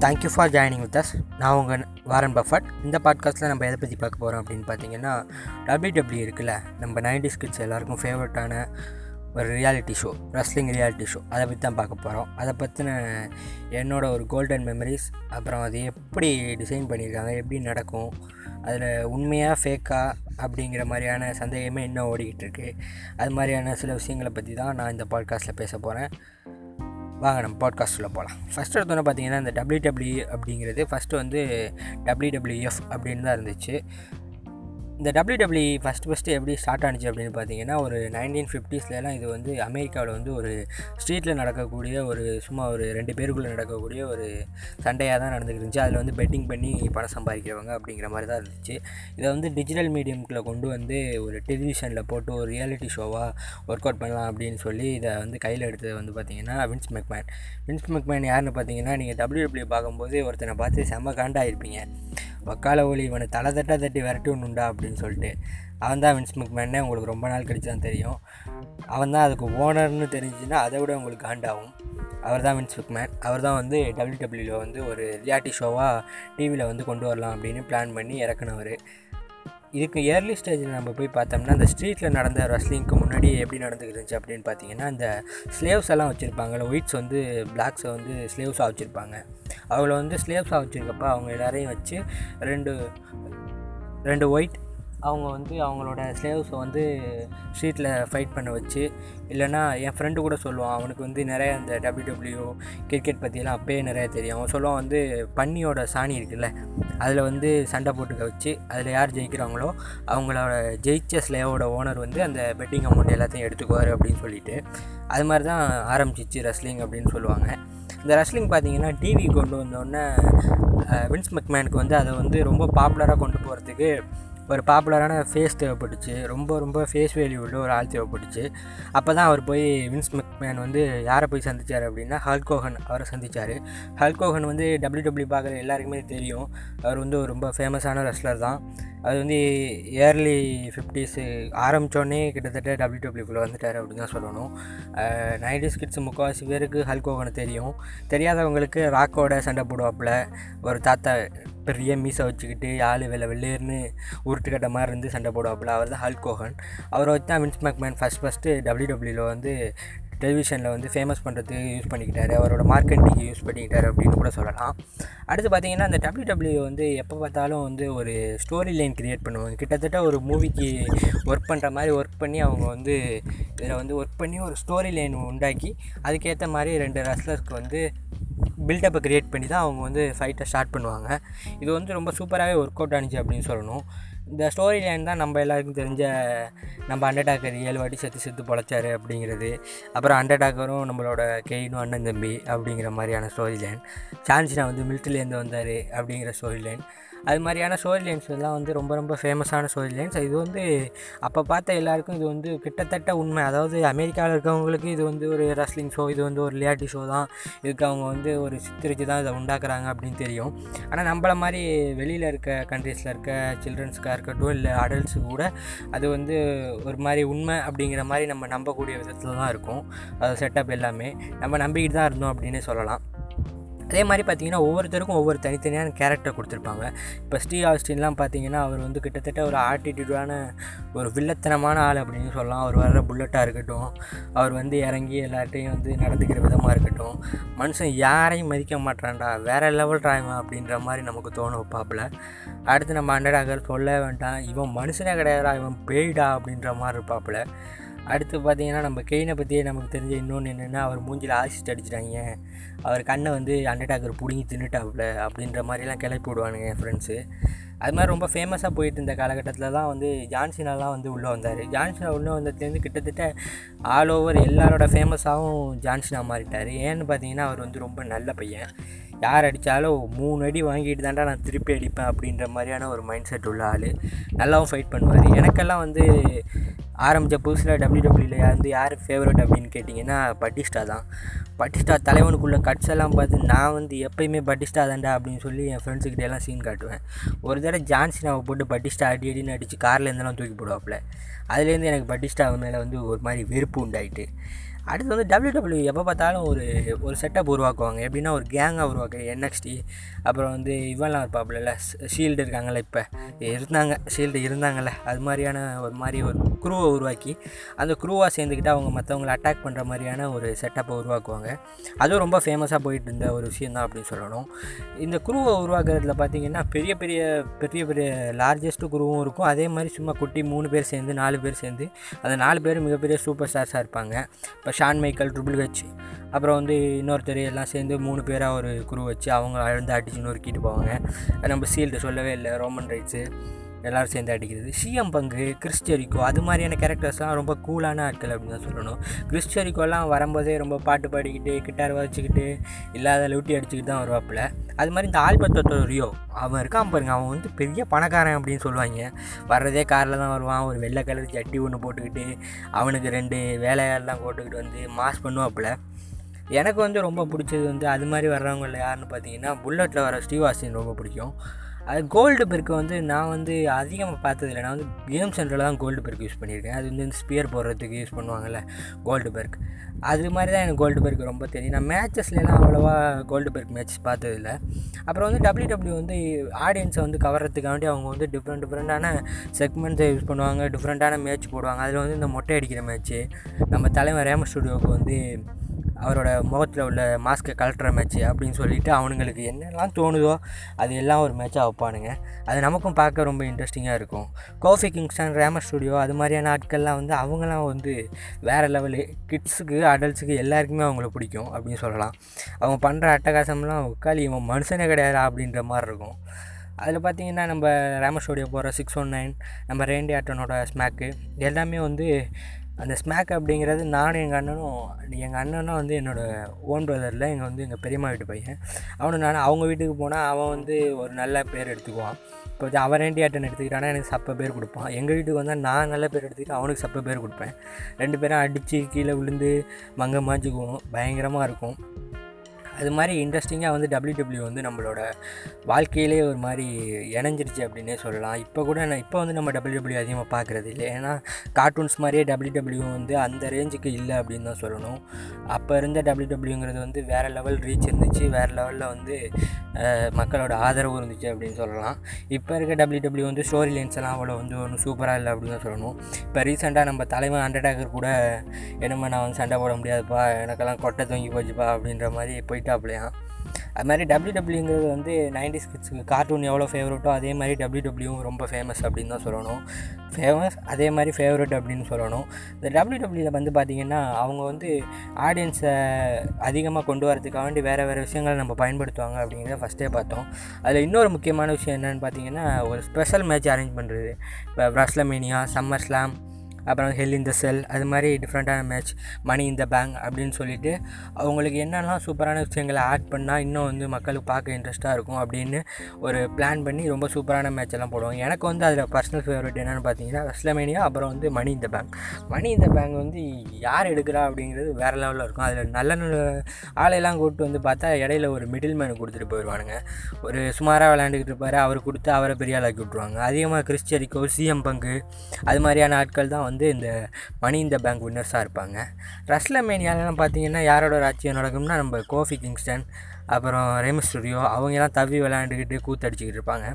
Thank you for joining with us நான் உங்கள் Warren Buffett. இந்த பாட்காஸ்ட்டில் நம்ம எதை பற்றி பார்க்க போகிறோம் அப்படின்னு பார்த்தீங்கன்னா டபிள்யூடபிள்யூ இருக்குல்ல நம்ம நைன்டி ஸ்கிட்ஸ் எல்லாருக்கும் ஃபேவரட்டான ஒரு reality show wrestling reality show அதை பற்றி தான் பார்க்க போகிறோம் அதை பற்றின என்னோடய ஒரு கோல்டன் மெமரிஸ் அப்புறம் அது எப்படி டிசைன் பண்ணியிருக்காங்க எப்படி நடக்கும் அதில் உண்மையாக ஃபேக்கா அப்படிங்கிற மாதிரியான சந்தேகமே இன்னும் ஓடிக்கிட்டு இருக்குது அது மாதிரியான சில விஷயங்களை பற்றி தான் நான் இந்த பாட்காஸ்ட்டில் பேச போகிறேன் வாங்க நம்ம பாட்காஸ்ட்டில் போகலாம் ஃபஸ்ட்டு எடுத்தோன்னே பார்த்தீங்கன்னா இந்த டபிள்யூடபிள்யூ அப்படிங்கிறது ஃபஸ்ட்டு வந்து டபிள்யூடபிள்யூஎஃப் அப்படின்னு தான் இருந்துச்சு. இந்த டபிள்யூடபிள்யூ ஃபஸ்ட்டு ஃபஸ்ட்டு எப்படி ஸ்டார்ட் ஆனிச்சு அப்படின்னு பார்த்தீங்கன்னா ஒரு நைன்டீன் ஃபிஃப்டிஸ்லலாம் இது வந்து அமெரிக்காவில் வந்து ஒரு ஸ்ட்ரீட்டில் நடக்கக்கூடிய ஒரு சும்மா ஒரு ரெண்டு பேருக்குள்ளே நடக்கக்கூடிய ஒரு சண்டையாக தான் நடந்துக்கிட்டு இருந்துச்சு அதில் வந்து பெட்டிங் பண்ணி பணம் சம்பாதிக்கிறவங்க அப்படிங்கிற மாதிரி தான் இருந்துச்சு. இதை வந்து டிஜிட்டல் மீடியம்குள்ளே கொண்டு வந்து ஒரு டெலிவிஷனில் போட்டு ஒரு ரியாலிட்டி ஷோவாக ஒர்க் அவுட் பண்ணலாம் அப்படின்னு சொல்லி இதை வந்து கையில் எடுத்தது வந்து பார்த்திங்கன்னா வின்ஸ் மெக்மேன் வின்ஸ் மெக்மேன் யாருன்னு பார்த்தீங்கன்னா நீங்கள் டபிள்யூடபிள்யூ பார்க்கும்போது ஒருத்தனை பார்த்து செம்ம காண்டாயிருப்பீங்க வக்கால ஒளி இவனை தலை தட்ட தட்டி விரட்டி ஒன்றுண்டா அப்படின்னு சொல்லிட்டு அவன் தான் வின்ஸ் மெக்மேன்னே உங்களுக்கு ரொம்ப நாள் கழிச்சு தான் தெரியும். அவன் தான் அதுக்கு ஓனர்னு தெரிஞ்சுன்னா அதை விட உங்களுக்கு காண்டாகும் அவர் தான் வின்ஸ் மெக்மேன். அவர் தான் வந்து டபிள்யூடபிள்யூவில் வந்து ஒரு ரியாலிட்டி ஷோவாக டிவியில் வந்து கொண்டு வரலாம் அப்படின்னு பிளான் பண்ணி இறக்குனவர். இதுக்கு இயர்லி ஸ்டேஜில் நம்ம போய் பார்த்தோம்னா அந்த ஸ்ட்ரீட்டில் நடந்த ரெஸ்லிங்க்கு முன்னாடி எப்படி நடந்துக்கிட்டு இருந்துச்சு அப்படின்னு பார்த்தீங்கன்னா அந்த ஸ்லேவ்ஸ் எல்லாம் வச்சுருப்பாங்கல்ல ஒயிட்ஸ் வந்து பிளாக்ஸை வந்து ஸ்லேவ்ஸாக வச்சுருப்பாங்க. அவங்கள வந்து ஸ்லேவ்ஸாக வச்சுருக்கப்ப அவங்க எல்லாரையும் வச்சு ரெண்டு ரெண்டு ஒயிட் அவங்க வந்து அவங்களோட ஸ்லேவ்ஸை வந்து ஸ்ட்ரீட்டில் ஃபைட் பண்ண வச்சு இல்லைனா என் ஃப்ரெண்டு கூட சொல்லுவான் அவனுக்கு வந்து நிறைய அந்த டபிள்யூடபிள்யூ கிரிக்கெட் பற்றியெல்லாம் அப்போயே நிறைய தெரியும். அவன் சொல்லுவான் வந்து பன்னியோட சாணி இருக்குல்ல அதில் வந்து சண்டை போட்டுக்க வச்சு அதில் யார் ஜெயிக்கிறாங்களோ அவங்களோட ஜெயிச்ச ஸ்லேவோட ஓனர் வந்து அந்த பெட்டிங் அமௌண்ட் எல்லாத்தையும் எடுத்துக்குவார் அப்படின்னு சொல்லிட்டு அது மாதிரி தான் ஆரம்பிச்சிச்சு ரெஸ்லிங் அப்படின்னு சொல்லுவாங்க. இந்த ரெஸ்லிங் பார்த்தீங்கன்னா டிவி கொண்டு வந்தோடனே வின்ஸ் மெக்மேனுக்கு வந்து அதை வந்து ரொம்ப பாப்புலராக கொண்டு போகிறதுக்கு ஒரு பாப்புலரான ஃபேஸ் தேவைப்பட்டுச்சு. ரொம்ப ரொம்ப ஃபேஸ் வேல்யூ உள்ள ஒரு ஆள் தேவைப்பட்டுச்சு. அப்போ தான் அவர் போய் வின்ஸ் மெக்மேன் வந்து யாரை போய் சந்தித்தார் அப்படின்னா ஹல்கோகன் அவரை சந்தித்தார் ஹல்கோகன் வந்து டபிள்யூ டபிள்யூ பார்க்குற எல்லாருக்குமே தெரியும். அவர் வந்து ஒரு ரொம்ப ஃபேமஸான ரெஸ்லர் தான். அது வந்து இயர்லி ஃபிஃப்டிஸு ஆரம்பித்தோடனே கிட்டத்தட்ட டபிள்யூ டபிள்யூக்குள்ளே வந்துட்டார் அப்படின்னு தான் சொல்லணும். நைன்டிஸ் கிட்ஸ் முக்கால்வாசி பேருக்கு ஹல்கோகனை தெரியும். தெரியாதவங்களுக்கு ராக்கோட சண்டை போடுவாப்பில். ஒரு தாத்தா பெரிய மீசை வச்சுக்கிட்டு ஆள் வெள்ளை வெள்ளேர்னு உருட்டுக்கட்ட மாதிரி இருந்து சண்டை போடுவாப்பில். அவர் தான் ஹல்கோகன் அவரை வச்சு தான் Vince McMahon first first W டபிள்யூவில் வந்து டெலிவிஷனில் வந்து ஃபேமஸ் பண்ணுறதுக்கு யூஸ் பண்ணிக்கிட்டாரு. அவரோட மார்க்கெட்டிங்க்கு யூஸ் பண்ணிக்கிட்டாரு அப்படின்னு கூட சொல்லலாம். அடுத்து பார்த்திங்கன்னா அந்த டபிள்யூ டபிள்யூ வந்து எப்போ பார்த்தாலும் வந்து ஒரு ஸ்டோரி லைன் க்ரியேட் பண்ணுவாங்க. கிட்டத்தட்ட ஒரு மூவிக்கு ஒர்க் பண்ணுற மாதிரி ஒர்க் பண்ணி அவங்க வந்து இதில் வந்து ஒர்க் பண்ணி ஒரு ஸ்டோரி லைன் உண்டாக்கி அதுக்கேற்ற மாதிரி ரெண்டு ரெஸ்லர்ஸ்க்கு வந்து பில்டப்பை க்ரியேட் பண்ணி தான் அவங்க வந்து ஃபைட்டை ஸ்டார்ட் பண்ணுவாங்க. இது வந்து ரொம்ப சூப்பராகவே ஒர்க் அவுட் ஆனிச்சு அப்படின்னு சொல்லணும். இந்த ஸ்டோரி லைன் தான் நம்ம எல்லாருக்கும் தெரிஞ்ச நம்ம அண்டர்டாக்கர் ஏழு வாட்டி செத்து செத்து பொழைச்சாரு அப்படிங்கிறது. அப்புறம் அண்டர்டாக்கரும் நம்மளோட கெயினும் அண்ணன் தம்பி அப்படிங்கிற மாதிரியான ஸ்டோரி லைன் சான்சினா வந்து மில்ட்ரிலேருந்து வந்தார் அப்படிங்கிற ஸ்டோரி லைன் அது மாதிரியான ஸ்டோரி லைன்ஸ் எல்லாம் வந்து ரொம்ப ரொம்ப ஃபேமஸான ஸ்டோரி லைன்ஸ் இது வந்து அப்போ பார்த்த எல்லாருக்கும் இது வந்து கிட்டத்தட்ட உண்மை. அதாவது அமெரிக்காவில் இருக்கவங்களுக்கு இது வந்து ஒரு ரெஸ்லிங் ஷோ இது வந்து ஒரு ரியாலிட்டி ஷோ தான். இதுக்கு அவங்க வந்து ஒரு சித்தரிச்சு தான் இதை உண்டாக்குறாங்க அப்படின்னு தெரியும். ஆனால் நம்மள மாதிரி வெளியில் இருக்க கண்ட்ரீஸில் இருக்க சில்ட்ரன்ஸ்க்காக இருக்கட்டும் இல்லை அடல்ட்ஸு கூட அது வந்து ஒரு மாதிரி உண்மை அப்படிங்கிற மாதிரி நம்ம நம்பக்கூடிய விதத்தில் தான் இருக்கும். அது செட்டப் எல்லாமே. நம்ம நம்பிக்கிட்டு தான் இருந்தோம் அப்படின்னு சொல்லலாம். அதே மாதிரி பார்த்தீங்கன்னா ஒவ்வொருத்தருக்கும் ஒவ்வொரு தனித்தனியான கேரக்டர் கொடுத்துருப்பாங்க. இப்போ ஸ்டீ ஆஸ்டின்லாம் பார்த்தீங்கன்னா அவர் வந்து கிட்டத்தட்ட ஒரு ஆட்டிடியூடான ஒரு வில்லத்தனமான ஆள் அப்படின்னு சொல்லலாம். அவர் வர்ற புல்லட்டாக இருக்கட்டும் அவர் வந்து இறங்கி எல்லார்ட்டையும் வந்து நடந்துக்கிற விதமாக இருக்கட்டும் மனுஷன் யாரையும் மதிக்க மாட்டான்டா வேறு லெவல் ட்ராய்மா அப்படின்ற மாதிரி நமக்கு தோணும் வைப்பாப்பில் அடுத்து நம்ம அண்டடாகர் சொல்ல வேண்டாம். இவன் மனுஷனே கிடையாதா இவன் பேய்டா அப்படின்ற மாதிரி இருப்பாப்புல. அடுத்து பார்த்தீங்கன்னா நம்ம கெயினை பற்றியே நமக்கு தெரிஞ்ச இன்னொன்று என்னென்னா அவர் மூஞ்சில் ஆசிட் அடிச்சிட்டாங்க. அவர் கண்ணை வந்து அண்டர்டாக்கர் பிடுங்கி தின்னுட்டாப்புல அப்படின்ற மாதிரிலாம் கிளப்பி விடுவானுங்க என் ஃப்ரெண்ட்ஸு அது மாதிரி ரொம்ப ஃபேமஸாக போயிட்டு இருந்த காலகட்டத்தில் தான் வந்து ஜான்சினாலாம் வந்து உள்ளே வந்தார். ஜான்சினா உள்ளே வந்ததுலேருந்து கிட்டத்தட்ட ஆல் ஓவர் எல்லாரோட ஃபேமஸாகவும் ஜான்சினா மாறிட்டார். ஏன்னு பார்த்தீங்கன்னா அவர் வந்து ரொம்ப நல்ல பையன். யார் அடித்தாலும் மூணு அடி வாங்கிட்டு தாண்டா நான் திருப்பி அடிப்பேன் அப்படின்ற மாதிரியான ஒரு மைண்ட் செட் உள்ள ஆள். நல்லாவும் ஃபைட் பண்ணுவார். எனக்கெல்லாம் வந்து ஆரம்பித்த புதுசில் டபிள்யூ டபிள்யூவில் வந்து யார் ஃபேவரட் அப்படின்னு கேட்டிங்கன்னா பட்டிஸ்டா தான். பட்டிஸ்டா தலைவனுக்குள்ளே கட்ஸ் எல்லாம் பார்த்து நான் வந்து எப்பயுமே பட்டிஸ்டா தான்டா அப்படின்னு சொல்லி என் ஃப்ரெண்ட்ஸுக்கிட்ட எல்லாம் சீன் காட்டுவேன். ஒரு தடவை ஜான்சினாவை போட்டு பட்டிஸ்டா அடி அடின்னு அடித்து கார்லேருந்தெல்லாம் தூக்கி போடுவாப்பில் அதுலேருந்து எனக்கு பட்டிஸ்டா மேலே வந்து ஒரு மாதிரி வெறுப்பு உண்டாயிட்டு. அடுத்து வந்து டபிள்யூ எப்போ பார்த்தாலும் ஒரு ஒரு செட்டப் உருவாக்குவாங்க. எப்படின்னா ஒரு கேங்காக உருவாக்கு என்எக்ஸ்டி அப்புறம் வந்து இவெல்லாம் இருப்பாப்புல ஷீல்டு இருக்காங்கல்ல இப்போ. இருந்தாங்க ஷீல்டு இருந்தாங்கல்ல. அது மாதிரியான ஒரு மாதிரி ஒரு குரூவை உருவாக்கி அந்த குரூவாக சேர்ந்துக்கிட்டு அவங்க மற்றவங்களை அட்டாக் பண்ணுற மாதிரியான ஒரு செட்டப்பை உருவாக்குவாங்க. அதுவும் ரொம்ப ஃபேமஸாக போயிட்டு இருந்த ஒரு விஷயம் தான் அப்படின்னு சொல்லணும். இந்த குரூவை உருவாக்குறதுல பார்த்தீங்கன்னா பெரிய பெரிய பெரிய பெரிய லார்ஜஸ்ட்டு குருவும் இருக்கும். அதே மாதிரி சும்மா குட்டி மூணு பேர் சேர்ந்து நாலு பேர் சேர்ந்து அந்த நாலு பேர் மிகப்பெரிய சூப்பர் ஸ்டார்ஸாக இருப்பாங்க. இப்போ ஷான் மைக்கேல் ட்ரிபிள் ஹெச் அப்புறம் வந்து இன்னொருத்தர் எல்லாம் சேர்ந்து மூணு பேராக ஒரு குரு வச்சு அவங்க அழுந்து அடிச்சு நொறுக்கிட்டு போவாங்க. நம்ம சீல்டு சொல்லவே இல்லை ரோமன் ரைட்ஸு எல்லோரும் சேர்ந்து அடிக்கிறது. சிஎம் பங்கு கிறிஸ்டரிக்கோ அது மாதிரியான கேரக்டர்ஸ்லாம் ரொம்ப கூலான ஆட்கள் அப்படின்னு தான் சொல்லணும். கிறிஸ்டரிக்கோலாம் வரும்போதே ரொம்ப பாட்டு பாடிக்கிட்டு கிட்டார் வச்சுக்கிட்டு இல்லாத லூட்டி அடிச்சுக்கிட்டு தான் வருவாப்பில். அது மாதிரி இந்த ஆல்பத்தோட ரியோ அவன் இருக்கான் பாருங்க அவன் வந்து பெரிய பணக்காரன் அப்படின்னு சொல்லுவாங்க. வர்றதே காரில் தான் வருவான் ஒரு வெள்ளை கலர் ஜட்டி ஒன்று போட்டுக்கிட்டு அவனுக்கு ரெண்டு வேலையாளெலாம் போட்டுக்கிட்டு வந்து மாஸ் பண்ணுவாப்புல. எனக்கு வந்து ரொம்ப பிடிச்சது வந்து அது மாதிரி வர்றவங்களில் யாருன்னு பார்த்தீங்கன்னா புல்லட்டில் வர ஸ்டீவ் ஆஸ்டின் ரொம்ப பிடிக்கும். அது கோல்டு பெருக்கு வந்து நான் வந்து அதிகமாக பார்த்ததில்ல நான் வந்து கேம் சென்டரில் தான் கோல்டு பெருக்கு யூஸ் பண்ணியிருக்கேன். அது வந்து ஸ்பியர் போடுறதுக்கு யூஸ் பண்ணுவாங்கள்ல கோல்டு பெர்க் அது மாதிரி தான் எனக்கு கோல்டு பெருக்கு ரொம்ப தெரியும். நான் மேட்சஸ்லாம் அவ்வளோவா கோல்டு பெர்க் மேட்சஸ் பார்த்ததில்ல அப்புறம் வந்து டபிள்யூ டபிள்யூ வந்து ஆடியன்ஸை வந்து கவர்றதுக்காண்டி அவங்க வந்து டிஃப்ரெண்ட் டிஃப்ரெண்ட்டான செக்மெண்ட்ஸை யூஸ் பண்ணுவாங்க. டிஃப்ரெண்ட்டான மேட்ச் போடுவாங்க. அதில் வந்து இந்த மொட்டை அடிக்கிற மேட்ச்சு நம்ம தலைவர் ரேம ஸ்டுடியோவுக்கு வந்து அவரோட முகத்தில் உள்ள மாஸ்க்கை கலட்டுற மேட்ச்சு அப்படின்னு சொல்லிட்டு அவனுங்களுக்கு என்னெல்லாம் தோணுதோ அது எல்லாம் ஒரு மேட்சாக வைப்பானுங்க. அது நமக்கும் பார்க்க ரொம்ப இன்ட்ரெஸ்டிங்காக இருக்கும். கோஃபி கிங்ஸ்டன் ரேமர் ஸ்டுடியோ அது மாதிரியான ஆட்கள்லாம் வந்து அவங்களாம் வந்து வேறு லெவலு கிட்ஸுக்கு அடல்ட்ஸுக்கு எல்லாருக்குமே அவங்கள பிடிக்கும் அப்படின்னு சொல்லலாம். அவங்க பண்ணுற அட்டகாசம்லாம் உட்காலி இவன் மனுஷனே கிடையாதா? அப்படின்ற மாதிரி இருக்கும். அதில் பார்த்தீங்கன்னா நம்ம ரேமர் ஸ்டுடியோ போகிற சிக்ஸ் ஒன் நைன் நம்ம ரேண்டி ஆட்டனோட ஸ்மாக்கு எல்லாமே வந்து அந்த ஸ்மாக் அப்படிங்கிறது நானும் எங்கள் அண்ணனும் எங்கள் அண்ணனும் வந்து என்னோடய ஓன் பிரதரில் எங்கள் வந்து எங்கள் பெரியம்மா வீட்டு பையன். அவனும் நான் அவங்க வீட்டுக்கு போனால் அவன் வந்து ஒரு நல்ல பேர் எடுத்துக்குவான். இப்போ அவன் ரெண்டு ஆட்டன் எடுத்துக்கிட்டானா எனக்கு சப்ப பேர் கொடுப்பான். எங்கள் வீட்டுக்கு வந்தால் நான் நல்ல பேர் எடுத்துக்கிட்டு அவனுக்கு சப்ப பேர் கொடுப்பேன். ரெண்டு பேரும் அடித்து கீழே விழுந்து மங்க மாஞ்சிக்குவோம். பயங்கரமாக இருக்கும். அது மாதிரி இன்ட்ரெஸ்டிங்காக வந்து டபிள்யூ டபிள்யூ வந்து நம்மளோட வாழ்க்கையிலே ஒரு மாதிரி இணைஞ்சிருச்சு அப்படின்னே சொல்லலாம். இப்போ கூட நான் இப்போ வந்து நம்ம டபிள்யூ டபிள்யூ அதிகமாக பார்க்குறது இல்லை. ஏன்னா கார்ட்டூன்ஸ் மாதிரியே டபிள்யூ டபிள்யூ வந்து அந்த ரேஞ்சுக்கு இல்லை அப்படின்னு தான் சொல்லணும். அப்போ இருந்த டபிள்யூ டபிள்யூங்கிறது வந்து வேறு லெவல் ரீச் இருந்துச்சு. வேறு லெவலில் வந்து மக்களோட ஆதரவு இருந்துச்சு அப்படின்னு சொல்லலாம். இப்போ இருக்க டபிள்யூ டபிள்யூ வந்து ஸ்டோரி லைன்ஸ் எல்லாம் அவ்வளோ வந்து ஒன்றும் சூப்பராக இல்லை அப்படின்னு தான் சொல்லணும். இப்போ ரீசெண்டாக நம்ம தலைவன் அண்டர்டேக்கர் கூட என்னம்மா நான் வந்து சண்டை போட முடியாதுப்பா எனக்கெல்லாம் கொட்டை தொங்கி போச்சுப்பா அப்படின்ற மாதிரி போயிட்டாப்லையாம் அது மாதிரி டபிள்யூ டபிள்யூங்கிறது வந்து நைன்டி கிட்ஸுக்கு கார்ட்டூன் எவ்வளோ ஃபேவரட்டோ அதே மாதிரி டபிள்யூ டபிள்யூவும் ரொம்ப ஃபேமஸ் அப்படின்னு தான் சொல்லணும். ஃபேமஸ் அதே மாதிரி ஃபேவரட் அப்படின்னு சொல்லணும். இந்த டபிள்யூ டபிள்யூவில் வந்து பார்த்திங்கன்னா அவங்க வந்து ஆடியன்ஸை அதிகமாக கொண்டு வரதுக்காக வேண்டி வேறு வேறு விஷயங்களை நம்ம பயன்படுத்துவாங்க அப்படிங்கிறத ஃபஸ்ட்டே பார்த்தோம். அதில் இன்னொரு முக்கியமான விஷயம் என்னென்னு பார்த்தீங்கன்னா ஒரு ஸ்பெஷல் மேட்ச் அரேஞ்ச் பண்ணுறது இப்போ ரஸ்லமேனியா சம்மர் ஸ்லாம் அப்புறம் ஹெல் இந்த செல் அது மாதிரி டிஃப்ரெண்ட்டான மேட்ச் மணி இந்த பேங்க் அப்படின்னு சொல்லிட்டு அவங்களுக்கு என்னெல்லாம் சூப்பரான விஷயங்களை ஆட் பண்ணால் இன்னும் வந்து மக்களுக்கு பார்க்க இன்ட்ரெஸ்ட்டாக இருக்கும் அப்படின்னு ஒரு பிளான் பண்ணி ரொம்ப சூப்பரான மேட்ச் எல்லாம் போடுவாங்க. எனக்கு வந்து அதில் பர்சனல் ஃபேவரட் என்னென்னு பார்த்தீங்கன்னா ரெஸ்லமேனியா அப்புறம் வந்து மணி இந்த பேங்க் மணி இந்த பேங்க் வந்து யார் எடுக்கிறா அப்படிங்கிறது வேறு லெவலில் இருக்கும். அதில் நல்ல நல்ல ஆளையெல்லாம் கூப்பிட்டு வந்து பார்த்தா இடையில ஒரு மிடில் மேனு கொடுத்துட்டு போயிடுவானுங்க ஒரு சுமாராக விளையாண்டுக்கிட்டு இருப்பார் அவர் கொடுத்து அவரை பெரிய ஆளாக்கி விட்ருவாங்க அதிகமாக கிறிஸ்டியரிக்கோ சிஎம் பங்கு அது மாதிரியான ஆட்கள் தான் வந்து இந்த மணி இந்த பேங்க் வின்னர்ஸாக இருப்பாங்க. ரஸ்லமேனியாலலாம் பார்த்தீங்கன்னா யாரோட ராட்சியம் நடக்கும்னா நம்ம கோஃபி கிங்ஸ்டன் அப்புறம் ரேம் ஸ்டுடியோ அவங்கெல்லாம் தவி விளையாண்டுக்கிட்டு கூத்தடிச்சிக்கிட்டு இருப்பாங்க.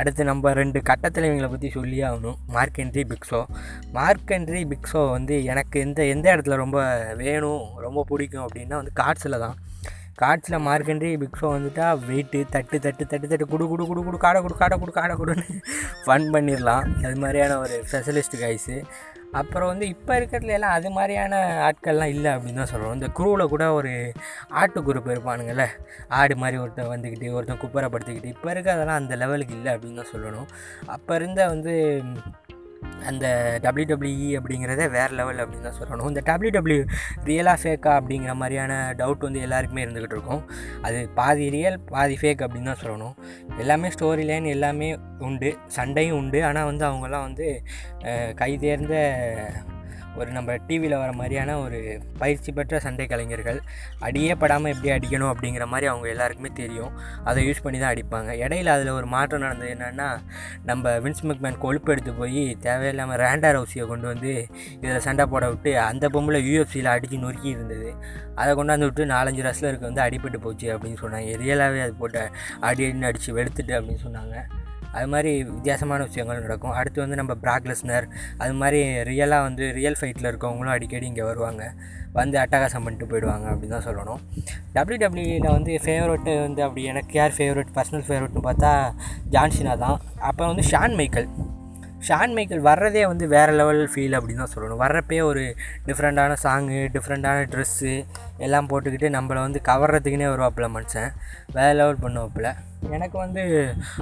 அடுத்து நம்ம ரெண்டு கட்டத்தில் இவங்களை பற்றி சொல்லியே ஆகணும். மார்க் என்ட்ரி பிக்ஸோ. மார்க் என்ட்ரி பிக்ஸோ வந்து எனக்கு எந்த எந்த இடத்துல ரொம்ப வேணும் ரொம்ப பிடிக்கும் அப்படின்னா வந்து கார்ட்ஸில் தான். கார்ட்ஸில் மார்க்கெண்ட்ரி பிக்ஸோ வந்துட்டா வெயிட்டு தட்டு தட்டு தட்டு தட்டு குடு குடு குடு குடு காடை குடு காடை குடு காடை குடுன்னு ஃபன் பண்ணிடலாம் அது மாதிரியான ஒரு ஸ்பெஷலிஸ்ட் கைஸு அப்புறம் வந்து இப்போ இருக்கிறதுல எல்லாம் அது மாதிரியான ஆட்கள்லாம் இல்லை அப்படின்னு தான் சொல்கிறோம் இந்த குரூவில் கூட ஒரு ஆட்டு குரூப் இருப்பானுங்கள்ல ஆடு மாதிரி ஒருத்தன் வந்துக்கிட்டு ஒருத்தன் குப்பரை படுத்துக்கிட்டு இப்போ இருக்கிறதெல்லாம் அந்த லெவலுக்கு இல்லை அப்படின்னு தான் சொல்லணும். அப்போ இருந்த வந்து அந்த டபிள்யூ டபிள்யூஇ வேறு லெவல் அப்படின்னு தான் சொல்லணும். இந்த டபிள்யூ டபிள்யூ ரியலாக ஃபேக்கா அப்படிங்கிற மாதிரியான டவுட் வந்து எல்லாருக்குமே இருந்துக்கிட்டு இருக்கும். அது பாதி ரியல் பாதி ஃபேக் அப்படின்னு தான் சொல்லணும். எல்லாமே ஸ்டோரி லைன் எல்லாமே உண்டு சண்டையும் உண்டு. ஆனால் வந்து அவங்கெல்லாம் வந்து கை தேர்ந்த ஒரு நம்ம டிவியில் வர மாதிரியான ஒரு பயிற்சி பெற்ற சண்டை கலைஞர்கள் அடியே படாமல் எப்படி அடிக்கணும் அப்படிங்கிற மாதிரி அவங்க எல்லாருக்குமே தெரியும். அதை யூஸ் பண்ணி தான் அடிப்பாங்க. இடையில அதில் ஒரு மாற்றம் நடந்தது என்னென்னா நம்ம வின்ஸ் மெக்மேன் கொழுப்பு எடுத்து போய் தேவையில்லாமல் ரேண்டா ரவுசியை கொண்டு வந்து இதில் சண்டை போட விட்டு அந்த பொம்பளை யூஎஃப்சியில் அடித்து நொறுக்கி இருந்தது. அதை கொண்டாந்து விட்டு நாலஞ்சு ரஸ்லருக்கு வந்து அடிபட்டு போச்சு அப்படின்னு சொன்னாங்க. ரியலாகவே அது போட்ட அடி அடின்னு அடித்து வெளுத்துட்டு அப்படின்னு சொன்னாங்க. அது மாதிரி வித்தியாசமான விஷயங்கள் நடக்கும். அடுத்து வந்து நம்ம பிராக்லெஸ்னர் அது மாதிரி ரியலாக வந்து ரியல் ஃபைட்டில் இருக்கவங்களும் அடிக்கடி இங்கே வருவாங்க. வந்து அட்டகாசம் பண்ணிட்டு போயிடுவாங்க அப்படின்னு தான் சொல்லணும். டபிள்யூடபிள்யூவில் வந்து ஃபேவரெட்டு வந்து அப்படி எனக்கு யார் ஃபேவரெட் பர்சனல் ஃபேவரெட்னு பார்த்தா ஜான்சினா தான். அப்போ வந்து ஷான் மைக்கேல் ஷான் மைக்கேல் வர்றதே வந்து வேறு லெவல் ஃபீல் அப்படின்னு தான் சொல்லணும். வர்றப்பே ஒரு டிஃப்ரெண்ட்டான சாங்கு டிஃப்ரெண்ட்டான ட்ரெஸ்ஸு எல்லாம் போட்டுக்கிட்டு நம்மளை வந்து கவர்றதுக்குனே வருவாப்பில் மனுஷன். வேறு லெவல் பண்ணுவாப்பில். எனக்கு வந்து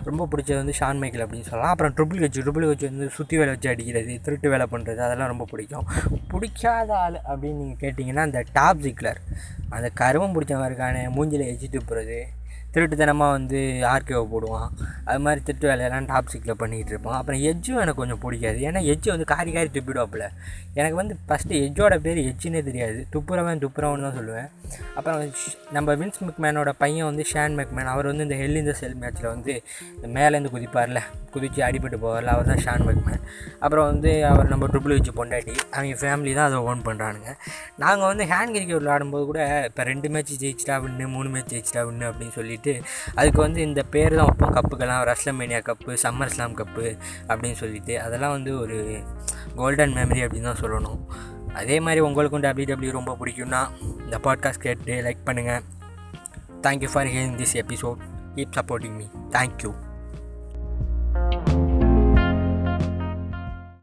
ரொம்ப பிடிச்சது வந்து ஷான் மைக்கேல் அப்படின்னு சொல்லலாம். அப்புறம் ட்ரிபிள் கட்சி ட்ரிபிள் கட்சி வந்து சுற்றி வேலை வச்சு அடிக்கிறது திருட்டு வேலை பண்ணுறது அதெல்லாம் ரொம்ப பிடிக்கும். பிடிக்காத ஆள் அப்படின்னு நீங்கள் கேட்டிங்கன்னா அந்த டாப் ஜிக்லர் அந்த கருவம் பிடிச்சவன் இருக்கானே மூஞ்சில் எச்சிட்டு போகிறது திருட்டுத்தனமாக வந்து ஆர்கேவை போடுவான். அது மாதிரி திருட்டு வேலையெல்லாம் டாப் சிக்கில் பண்ணிக்கிட்டு இருப்பான். அப்புறம் எஜ்ஜும் எனக்கு கொஞ்சம் பிடிக்காது. ஏன்னா எஜ்ஜு வந்து காரி காரி துப்பிடுவாப்புல. எனக்கு வந்து ஃபஸ்ட்டு எஜ்ஜோட பேர் எஜ்ஜுன்னே தெரியாது. துப்புரவன் துப்புரவன் தான் சொல்லுவேன். அப்புறம் நம்ம வின்ஸ் மெக்மேனோட பையன் வந்து ஷேன் மெக்மேன் அவர் வந்து இந்த ஹெல் இந்த செல் மேட்ச்சில் வந்து மேலேருந்து குதிப்பார்ல. குதித்து அடிபட்டு போவார்ல. அவர் தான் ஷான் மெக்மேன் அப்புறம் வந்து அவர் நம்ம ட்ரிபிள் வச்சு பொண்டாட்டி. அவங்க ஃபேமிலி தான் அதை ஓன் பண்ணுறானுங்க நாங்கள் வந்து ஹேண்ட் கிரிக்கெட் விளாடும்போது கூட இப்போ ரெண்டு மேட்ச் ஜெயிச்சிட்டா வின்னு மூணு மேட்ச் ஜெயிச்சிட்டா வின்னு அப்படின்னு சொல்லிட்டு சொல்லிட்டு அதுக்கு வந்து இந்த பேர் தான் வைப்போம். கப்புக்கெல்லாம் WrestleMania cup SummerSlam cup அப்படின்னு சொல்லிட்டு அதெல்லாம் வந்து ஒரு கோல்டன் மெமரி அப்படின்னு தான் சொல்லணும். அதே மாதிரி உங்களுக்கும் டபிள்யூ டபிள்யூ ரொம்ப பிடிக்கும்னா இந்த பாட்காஸ்ட் கேட்டு லைக் பண்ணுங்கள் thank you for hearing this episode keep supporting me thank you